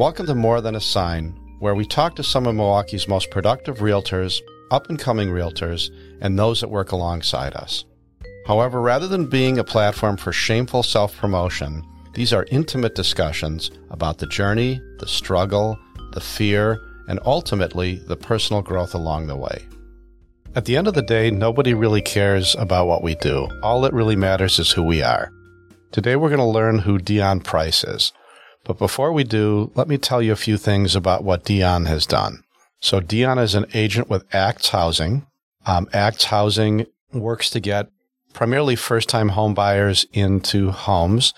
Welcome to More Than a Sign, where we talk to some of Milwaukee's most productive realtors, up and coming realtors, and those that work alongside us. However, rather than being a platform for shameful self promotion, these are intimate discussions about the journey, the struggle, the fear, and ultimately the personal growth along the way. At the end of the day, nobody really cares about what we do. All that really matters is who we are. Today, we're going to learn who Deon Price is. But before we do, let me tell you a few things about what Deon has done. So, Deon is an agent with Acts Housing. Um, Acts Housing works to get primarily first time home buyers into homes,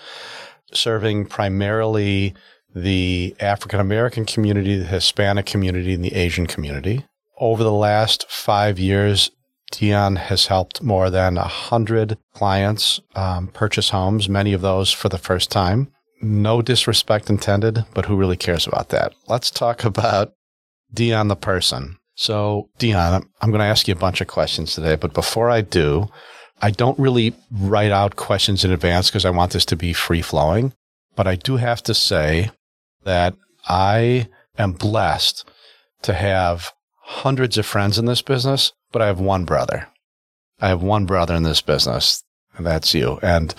serving primarily the African American community, the Hispanic community, and the Asian community. Over the last five years, Dion has helped more than a hundred clients um, purchase homes, many of those for the first time. No disrespect intended, but who really cares about that? Let's talk about Deon the person. So, Deon, I'm going to ask you a bunch of questions today, but before I do, I don't really write out questions in advance because I want this to be free flowing. But I do have to say that I am blessed to have hundreds of friends in this business, but I have one brother. I have one brother in this business, and that's you. And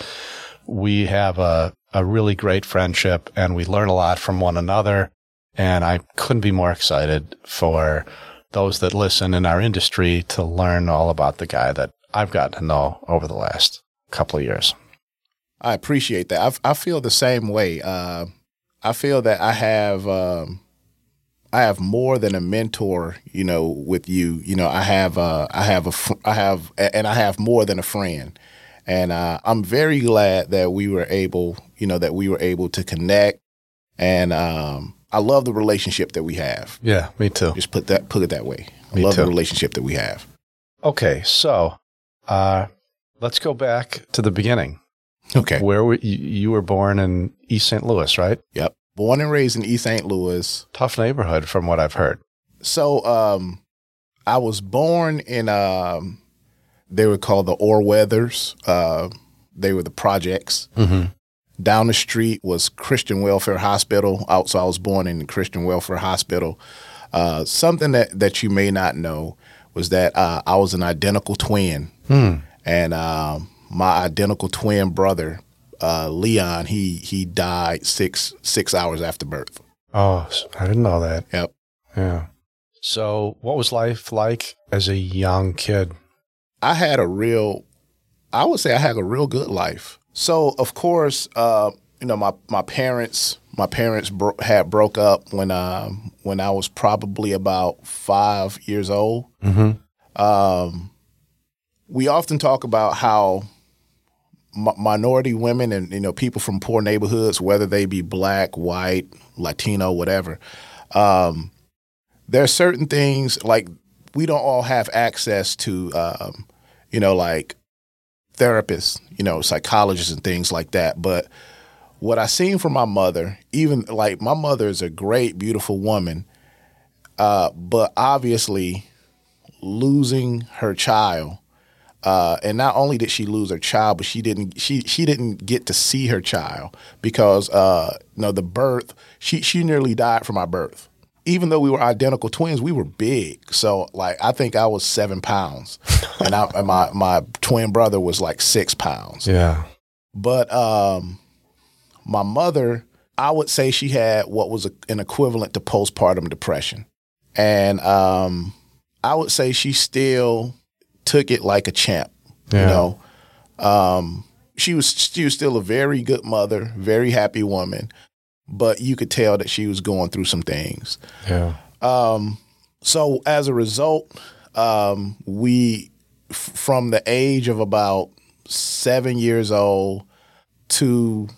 we have a, a really great friendship and we learn a lot from one another. And I couldn't be more excited for those that listen in our industry to learn all about the guy that I've gotten to know over the last couple of years. I appreciate that. I, I feel the same way. Uh, I feel that I have um, I have more than a mentor. You know, with you. You know, I have uh, I have a fr- I have and I have more than a friend. And uh, I'm very glad that we were able, you know, that we were able to connect. And um, I love the relationship that we have. Yeah, me too. Just put that put it that way. I Me love too. the relationship that we have. Okay, so uh, let's go back to the beginning. Okay. Where were you, you were born in East St. Louis, right? Yep. Born and raised in East St. Louis. Tough neighborhood, from what I've heard. So um, I was born in um, they were called the Orweathers. Uh, they were the projects. Mm-hmm. Down the street was Christian Welfare Hospital. Out, so I was born in the Christian Welfare Hospital. Uh, something that, that you may not know was that uh, I was an identical twin, Hmm. and um, my identical twin brother, uh, Leon, he he died six six hours after birth. Oh, I didn't know that. Yep. Yeah. So, what was life like as a young kid? I had a real, I would say I had a real good life. So of course, uh, you know, my my parents, my parents bro- had broke up when um when I was probably about five years old. Mm-hmm. Um, we often talk about how mi- minority women and you know people from poor neighborhoods, whether they be black, white, Latino, whatever, um, there are certain things like we don't all have access to, um, you know, like therapists, you know, psychologists and things like that. But what I seen from my mother, even like my mother is a great, beautiful woman, uh, but obviously losing her child uh, and not only did she lose her child, but she didn't she she didn't get to see her child because uh, you know the birth she she nearly died from my birth. Even though we were identical twins, we were big. So like I think I was seven pounds, and, I, and my my twin brother was like six pounds. Yeah. But um, my mother, I would say she had what was a, an equivalent to postpartum depression, and um, I would say she still took it like a champ. Yeah. You know, um, she was she was still a very good mother, very happy woman, but you could tell that she was going through some things. Yeah. Um, so as a result, um, we f- from the age of about seven years old to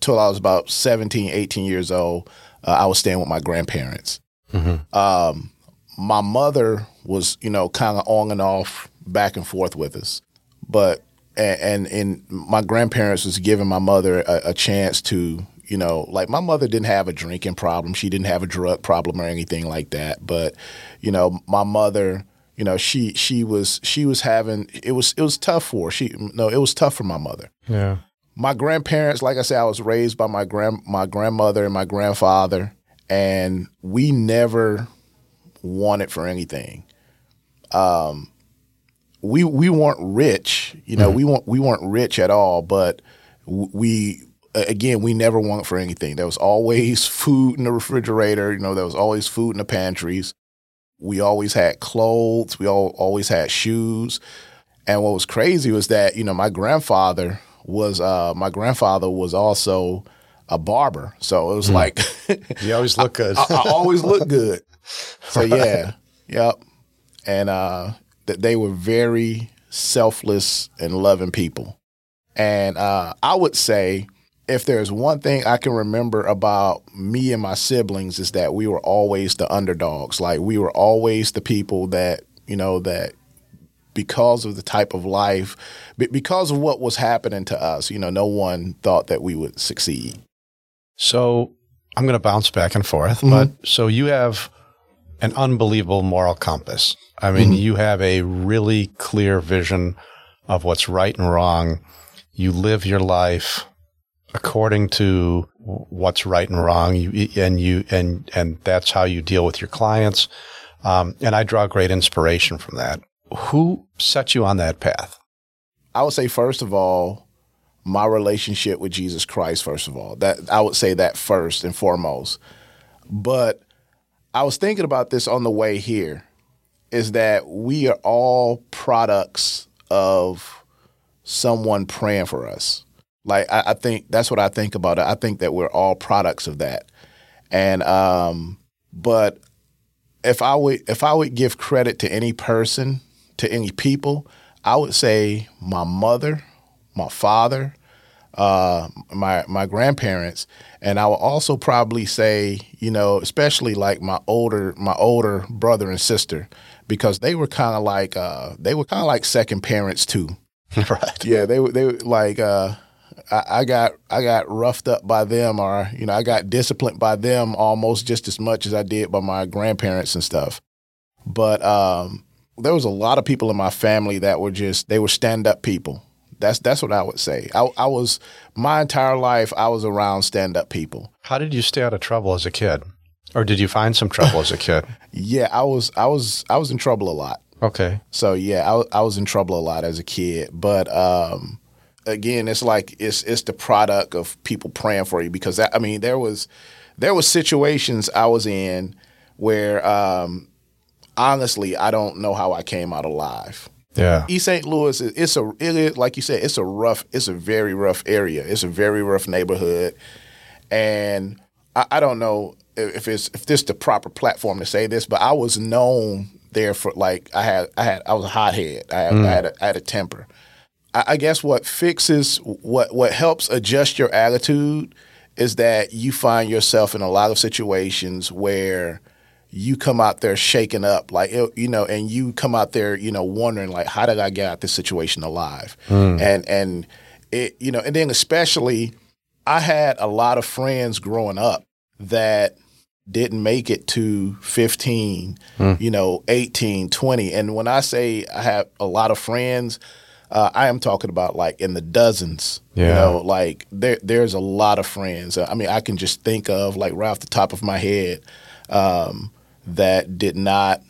till I was about 17, 18 years old, uh, I was staying with my grandparents. Mm-hmm. Um, my mother was, you know, kind of on and off, back and forth with us, but and and, and my grandparents was giving my mother a, a chance to, you know, like my mother didn't have a drinking problem, she didn't have a drug problem or anything like that, but you know, my mother, you know, she she was she was having it was it was tough for her. She no, it was tough for my mother Yeah. my grandparents, like I said, I was raised by my grand my grandmother and my grandfather, and we never wanted for anything. Um, we we weren't rich, you know. Mm-hmm. We weren't we weren't rich at all, but we again we never wanted for anything. There was always food in the refrigerator. You know, there was always food in the pantries. We always had clothes. We all always had shoes. And what was crazy was that you know my grandfather was uh, my grandfather was also a barber, so it was mm. like you always look good. I, I, I always look good. So yeah, yep. And uh, that they were very selfless and loving people. And uh, I would say if there's one thing I can remember about me and my siblings is that we were always the underdogs. Like we were always the people that, you know, that because of the type of life, because of what was happening to us, you know, no one thought that we would succeed. So I'm going to bounce back and forth, mm-hmm. but so you have an unbelievable moral compass. I mean, mm-hmm. you have a really clear vision of what's right and wrong. You live your life according to what's right and wrong. You, and you, and, and that's how you deal with your clients. Um, and I draw great inspiration from that. Who set you on that path? I would say, first of all, my relationship with Jesus Christ, first of all. That I would say that first and foremost. But I was thinking about this on the way here is that we are all products of someone praying for us. Like I, I, think that's what I think about it. I think that we're all products of that. And um, but if I would if I would give credit to any person, to any people, I would say my mother, my father, uh, my my grandparents, and I would also probably say, you know, especially like my older my older brother and sister, because they were kind of like uh, they were kind of like second parents too. right. Yeah, they were they were like uh, I, I, got I got roughed up by them, or you know, I got disciplined by them almost just as much as I did by my grandparents and stuff. But um, there was a lot of people in my family that were just they were stand up people that's that's what I would say. I, I was my entire life I was around stand up people. How did you stay out of trouble as a kid, or did you find some trouble as a kid? Yeah, I was I was I was in trouble a lot. Okay. So yeah, I, I was in trouble a lot as a kid, but um, again, it's like it's it's the product of people praying for you because that, I mean there was there was situations I was in where um, honestly I don't know how I came out alive. Yeah. East St. Louis, it's a it is, like you said, it's a rough, it's a very rough area. It's a very rough neighborhood, and I, I don't know if it's if this the proper platform to say this, but I was known there for like I had I had I was a hothead. I had, mm. I, had a, I had a temper. I, guess what fixes what what helps adjust your attitude is that you find yourself in a lot of situations where you come out there shaken up, like you know, and you come out there, you know, wondering like, how did I get out this situation alive? Mm. And and it, you know, and then especially, I had a lot of friends growing up that didn't make it to 15, mm. you know, 18, 20. And when I say I have a lot of friends, uh, I am talking about like in the dozens. Yeah. You know, like there there's a lot of friends. I mean, I can just think of like right off the top of my head. Um, that did not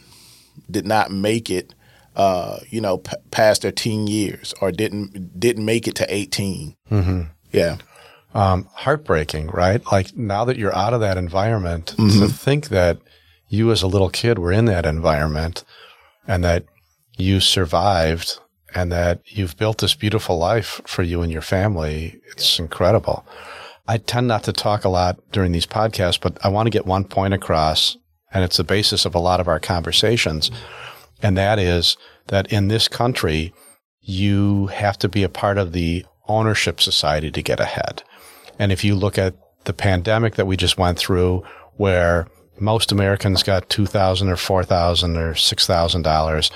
did not make it, uh, you know, p- past their teen years or didn't didn't make it to 18. Mm-hmm. Yeah. Um, heartbreaking, right? Like now that you're out of that environment, mm-hmm. to think that you as a little kid were in that environment and that you survived and that you've built this beautiful life for you and your family. It's incredible. I tend not to talk a lot during these podcasts, but I want to get one point across and it's the basis of a lot of our conversations. And that is that in this country, you have to be a part of the ownership society to get ahead. And if you look at the pandemic that we just went through, where most Americans got two thousand or four thousand or six thousand dollars,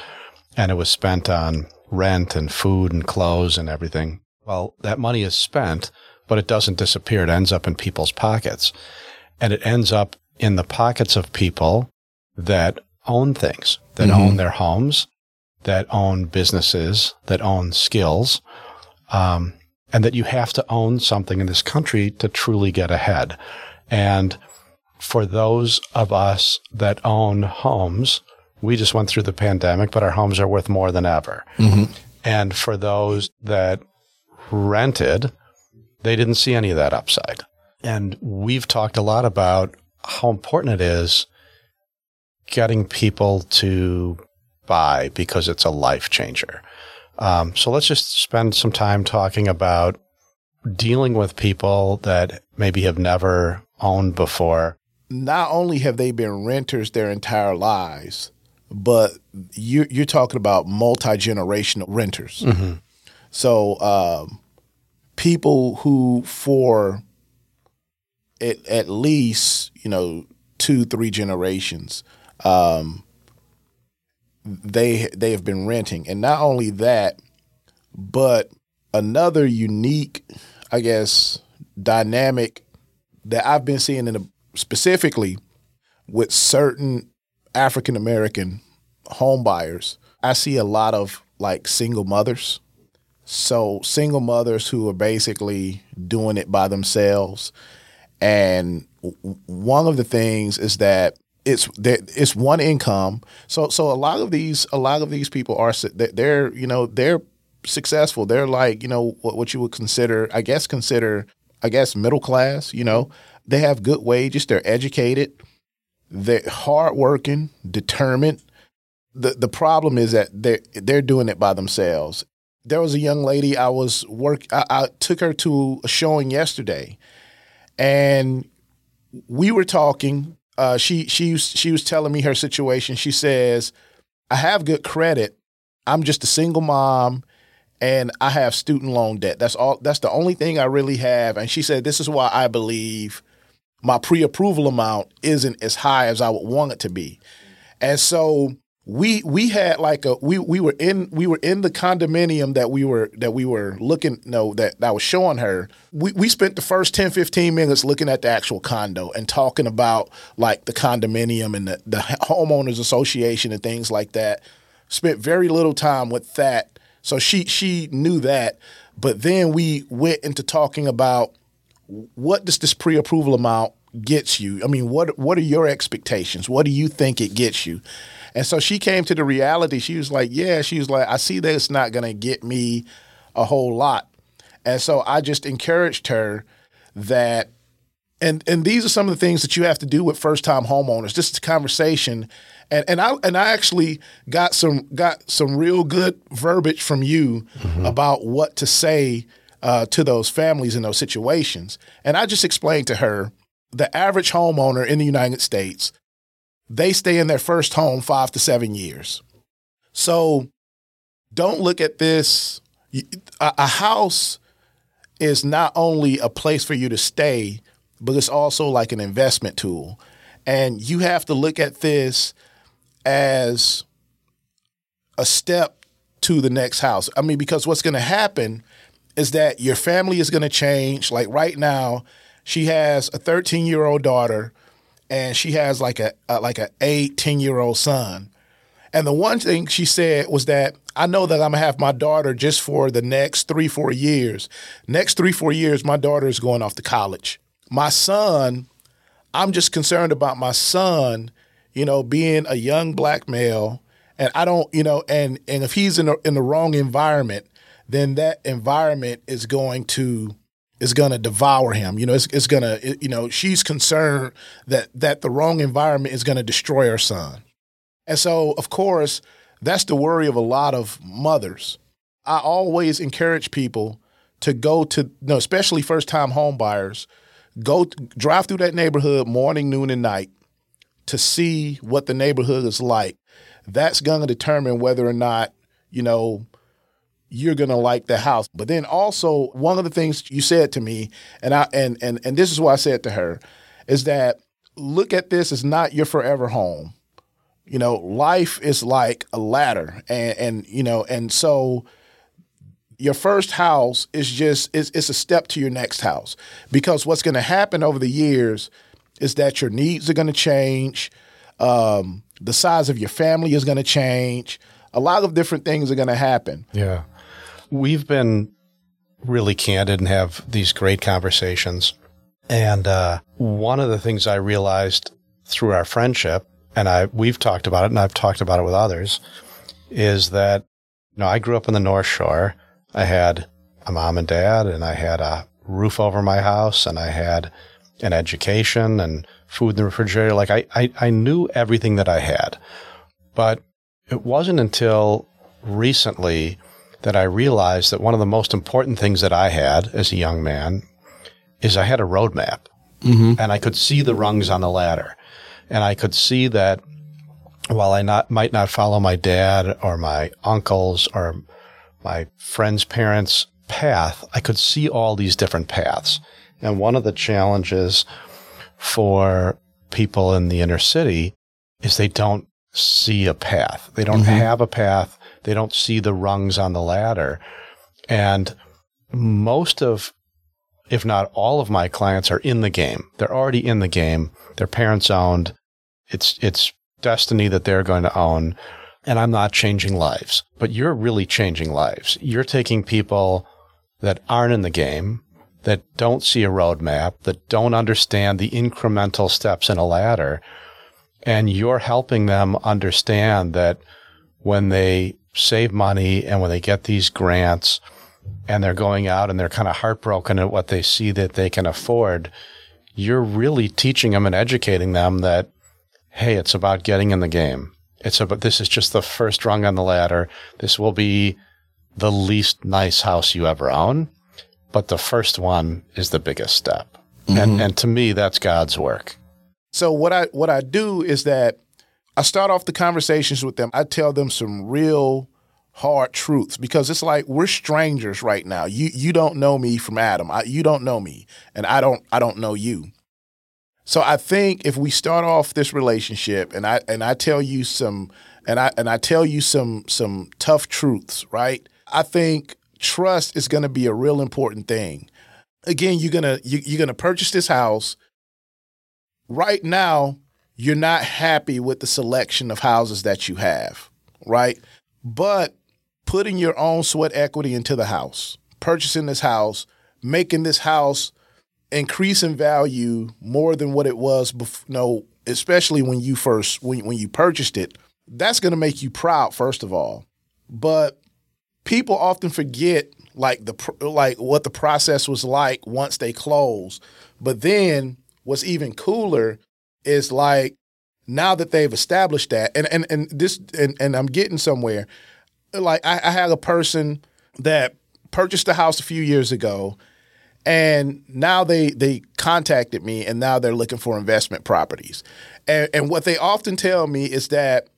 and it was spent on rent and food and clothes and everything. Well, that money is spent, but it doesn't disappear. It ends up in people's pockets, and it ends up in the pockets of people that own things, that mm-hmm. own their homes, that own businesses, that own skills, um, and that you have to own something in this country to truly get ahead. And for those of us that own homes, we just went through the pandemic, but our homes are worth more than ever. Mm-hmm. And for those that rented, they didn't see any of that upside. And we've talked a lot about how important it is getting people to buy because it's a life changer. Um, so let's just spend some time talking about dealing with people that maybe have never owned before. Not only have they been renters their entire lives, but you're, you're talking about multi generational renters. Mm-hmm. So um, people who, for at, at least you know two, three generations, um, they they have been renting, and not only that, but another unique, I guess, dynamic that I've been seeing in specifically with certain African American home buyers. I see a lot of like single mothers. So single mothers who are basically doing it by themselves. And one of the things is that it's it's one income. So so a lot of these a lot of these people are they're you know they're successful. They're like you know what what you would consider I guess consider I guess middle class. You know they have good wages. They're educated. They're hardworking, determined. The the problem is that they they're doing it by themselves. There was a young lady I was work. I, I took her to a showing yesterday, and we were talking uh, she she she was telling me her situation. She says, "I have good credit. I'm just a single mom, and I have student loan debt. That's all. That's the only thing I really have." And she said, "This is why I believe my pre-approval amount isn't as high as I would want it to be." And so we we had like a we we were in we were in the condominium that we were that we were looking no that, that I was showing her. We we spent the first 10 15 minutes looking at the actual condo and talking about like the condominium and the, the homeowners association and things like that. Spent very little time with that. So she she knew that, but then we went into talking about what does this pre-approval amount gets you? I mean, what what are your expectations? What do you think it gets you? And so she came to the reality. She was like, yeah, she was like, I see that it's not going to get me a whole lot. And so I just encouraged her that and and these are some of the things that you have to do with first time homeowners. This is a conversation. And and I and I actually got some got some real good verbiage from you mm-hmm. about what to say uh, to those families in those situations. And I just explained to her the average homeowner in the United States they stay in their first home five to seven years. So don't look at this. A house is not only a place for you to stay, but it's also like an investment tool. And you have to look at this as a step to the next house. I mean, because what's going to happen is that your family is going to change. Like right now, she has a 13 year old daughter and she has like a, a like a eight, 10 year old son. And the one thing she said was that I know that I'm gonna have my daughter just for the next three, four years. Next three, four years, my daughter is going off to college. My son, I'm just concerned about my son, you know, being a young black male. And I don't, you know, and and if he's in, in the wrong environment, then that environment is going to is going to devour him. You know, it's, it's going to, you know, she's concerned that that the wrong environment is going to destroy her son. And so, of course, that's the worry of a lot of mothers. I always encourage people to go to, you know, especially first time home buyers, go drive through that neighborhood morning, noon, and night to see what the neighborhood is like. That's going to determine whether or not, you know, you're going to like the house. But then also one of the things you said to me and I and and and this is what I said to her is that look at this as not your forever home. You know, life is like a ladder and and you know, and so your first house is just it's, it's a step to your next house because what's going to happen over the years is that your needs are going to change um, the size of your family is going to change a lot of different things are going to happen yeah We've been really candid and have these great conversations. And uh, one of the things I realized through our friendship, and I we've talked about it, and I've talked about it with others, is that you know I grew up in the North Shore. I had a mom and dad, and I had a roof over my house, and I had an education and food in the refrigerator. Like I, I, I knew everything that I had, but it wasn't until recently that I realized that one of the most important things that I had as a young man is I had a roadmap mm-hmm. and I could see the rungs on the ladder. And I could see that while I not, might not follow my dad or my uncles or my friend's parents' path, I could see all these different paths. And one of the challenges for people in the inner city is they don't see a path. They don't mm-hmm. have a path. They don't see the rungs on the ladder. And most of, if not all of my clients are in the game. They're already in the game. They're parents owned. It's, it's destiny that they're going to own. And I'm not changing lives, but you're really changing lives. You're taking people that aren't in the game, that don't see a roadmap, that don't understand the incremental steps in a ladder, and you're helping them understand that when they save money and when they get these grants and they're going out and they're kind of heartbroken at what they see that they can afford, you're really teaching them and educating them that, hey, it's about getting in the game. It's about, this is just the first rung on the ladder. This will be the least nice house you ever own, but the first one is the biggest step. Mm-hmm. And, and to me, that's God's work. So what I what I do is that I start off the conversations with them. I tell them some real hard truths because it's like we're strangers right now. You you don't know me from Adam. I, you don't know me, and I don't I don't know you. So I think if we start off this relationship and I and I tell you some and I and I tell you some some tough truths, right? I think trust is going to be a real important thing. Again, you're gonna you, you're gonna purchase this house right now, you're not happy with the selection of houses that you have, right? But putting your own sweat equity into the house, purchasing this house, making this house increase in value more than what it was before, you know, especially when you first when, when you purchased it, that's going to make you proud first of all. But people often forget like the like what the process was like once they close. But then what's even cooler is like now that they've established that, and and and this, and, and I'm getting somewhere. Like I, I had a person that purchased a house a few years ago, and now they they contacted me, and now they're looking for investment properties, and and what they often tell me is that.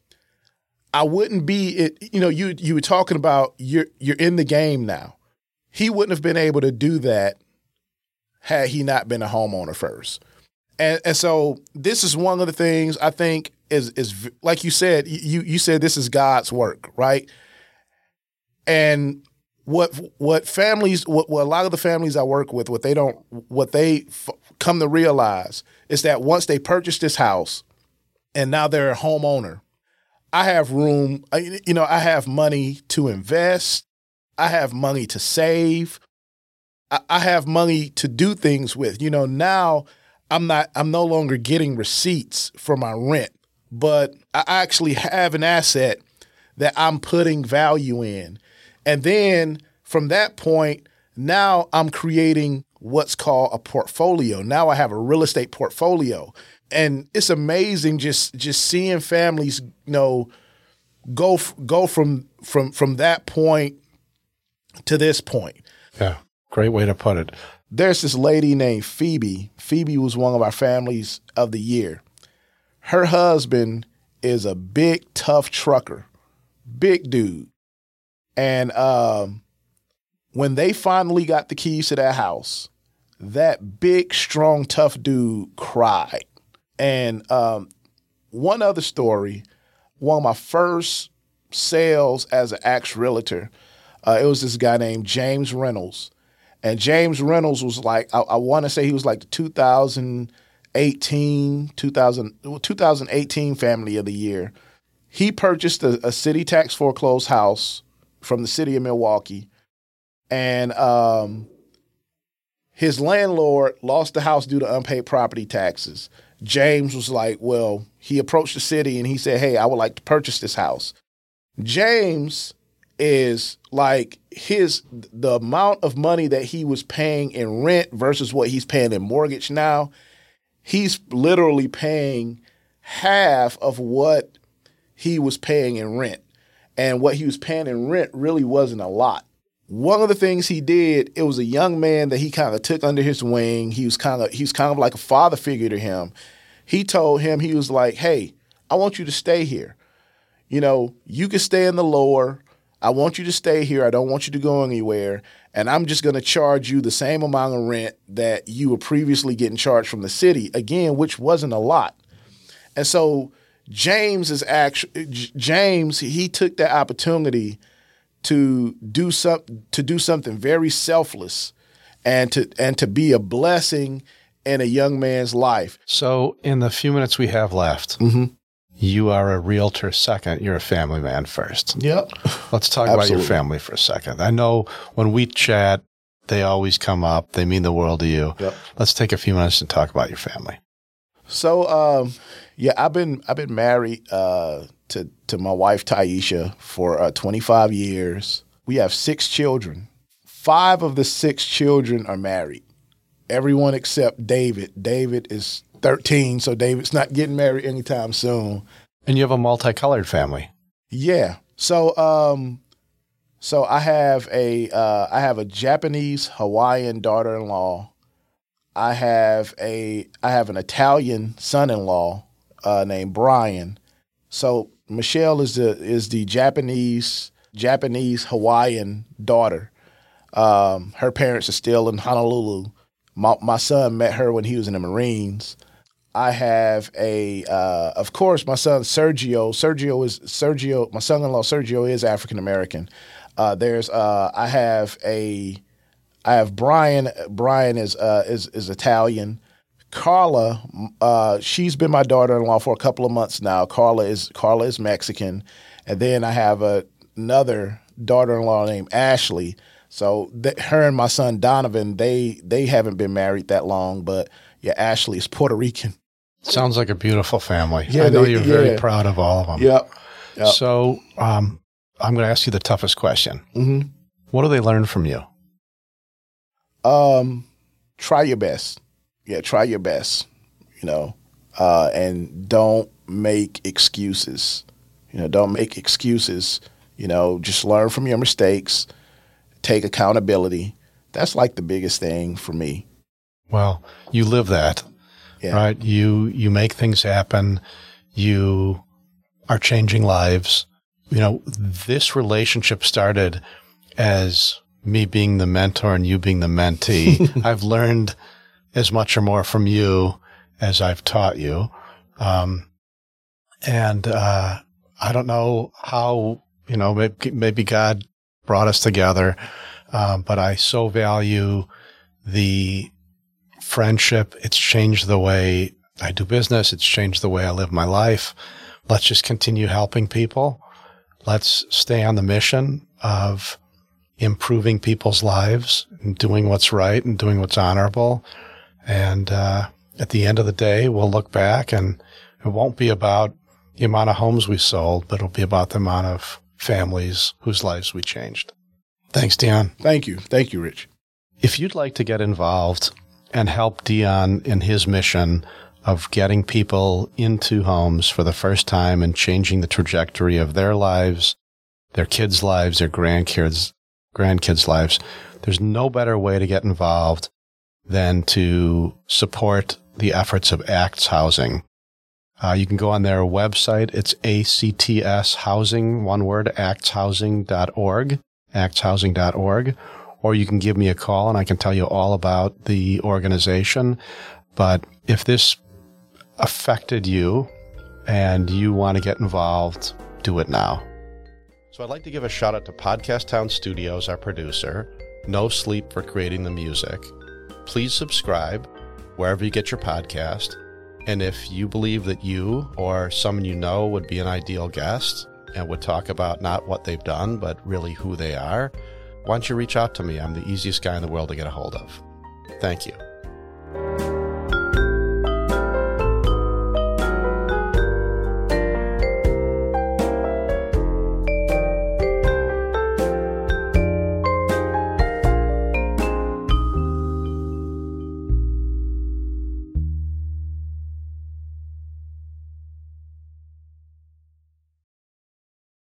I wouldn't be it, you know, you you were talking about you're you're in the game now. He wouldn't have been able to do that had he not been a homeowner first. And, and so this is one of the things I think is is like you said you you said this is God's work, right? And what what families what, what a lot of the families I work with what they don't what they f- come to realize is that once they purchase this house and now they're a homeowner, I have room, you know, I have money to invest, I have money to save, I, I have money to do things with. You know, now I'm not I'm no longer getting receipts for my rent, but I actually have an asset that I'm putting value in. And then from that point, now I'm creating what's called a portfolio. Now I have a real estate portfolio. And it's amazing just just seeing families, you know, go go from from from that point to this point. Yeah. Great way to put it there's this lady named Phoebe. Phoebe was one of our families of the year. Her husband is a big, tough trucker, big dude. And um, when they finally got the keys to that house, that big, strong, tough dude cried. And um, one other story, one of my first sales as an Acts realtor, uh, it was this guy named James Reynolds and James Reynolds was like, I, I want to say he was like the 2018, 2000, 2018 Family of the Year. He purchased a, a city tax foreclosed house from the city of Milwaukee. And um, his landlord lost the house due to unpaid property taxes. James was like, well, he approached the city and he said, hey, I would like to purchase this house. James is like his the amount of money that he was paying in rent versus what he's paying in mortgage now he's literally paying half of what he was paying in rent. And what he was paying in rent really wasn't a lot. One of the things he did it was a young man that he kind of took under his wing. He was kind of he was kind of like a father figure to him. He told him he was like hey i want you to stay here. You know you can stay in the lower I want you to stay here. I don't want you to go anywhere. And I'm just going to charge you the same amount of rent that you were previously getting charged from the city, again, which wasn't a lot. And so James is actually James, he took that opportunity to do some to do something very selfless and to and to be a blessing in a young man's life. So in the few minutes we have left, mm-hmm you are a realtor second, you're a family man first. Yep. Let's talk about your family for a second. I know when we chat, they always come up. They mean the world to you. Yep. Let's take a few minutes to talk about your family. So, um, yeah, I've been I've been married uh, to to my wife Taisha for uh, 25 years. We have six children. Five of the six children are married. Everyone except David. David is 13, so David's not getting married anytime soon. And you have a multicolored family. Yeah. So um so I have a uh, I have a Japanese Hawaiian daughter-in-law. I have a I have an Italian son-in-law uh, named Brian. So Michelle is the is the Japanese Japanese Hawaiian daughter. Um, her parents are still in Honolulu. My, my son met her when he was in the Marines. I have a, uh, of course, my son Sergio. Sergio is Sergio. My son-in-law Sergio is African American. Uh, there's, uh, I have a, I have Brian. Brian is uh, is is Italian. Carla, uh, she's been my daughter-in-law for a couple of months now. Carla is Carla is Mexican, and then I have a, another daughter-in-law named Ashley. So th- her and my son Donovan, they they haven't been married that long, but yeah, Ashley is Puerto Rican. Sounds like a beautiful family. Yeah, I know they, you're very proud of all of them. Yep. yep. So um, I'm going to ask you the toughest question. Mm-hmm. What do they learn from you? Um, try your best. Yeah, try your best. You know, uh, and don't make excuses. You know, don't make excuses. You know, just learn from your mistakes. Take accountability. That's like the biggest thing for me. Well, you live that, yeah. right? You you make things happen. You are changing lives. You know, this relationship started as me being the mentor and you being the mentee. I've learned as much or more from you as I've taught you. Um, and uh, I don't know how, you know, maybe, maybe God brought us together, um, but I so value the friendship. It's changed the way I do business. It's changed the way I live my life. Let's just continue helping people. Let's stay on the mission of improving people's lives and doing what's right and doing what's honorable. And uh, at the end of the day, we'll look back and it won't be about the amount of homes we sold, but it'll be about the amount of families whose lives we changed. Thanks, Deon. Thank you. Thank you, Rich. If you'd like to get involved and help Deon in his mission of getting people into homes for the first time and changing the trajectory of their lives, their kids' lives, their grandkids, grandkids' lives. There's no better way to get involved than to support the efforts of ACTS Housing. Uh, you can go on their website. It's ACTS Housing, one word, actshousing.org, actshousing.org or you can give me a call and I can tell you all about the organization. But if this affected you and you want to get involved, do it now. So I'd like to give a shout out to Podcast Town Studios, our producer, No Sleep for creating the music. Please subscribe wherever you get your podcast. And if you believe that you or someone you know would be an ideal guest and would talk about not what they've done, but really who they are, why don't you reach out to me? I'm the easiest guy in the world to get a hold of. Thank you.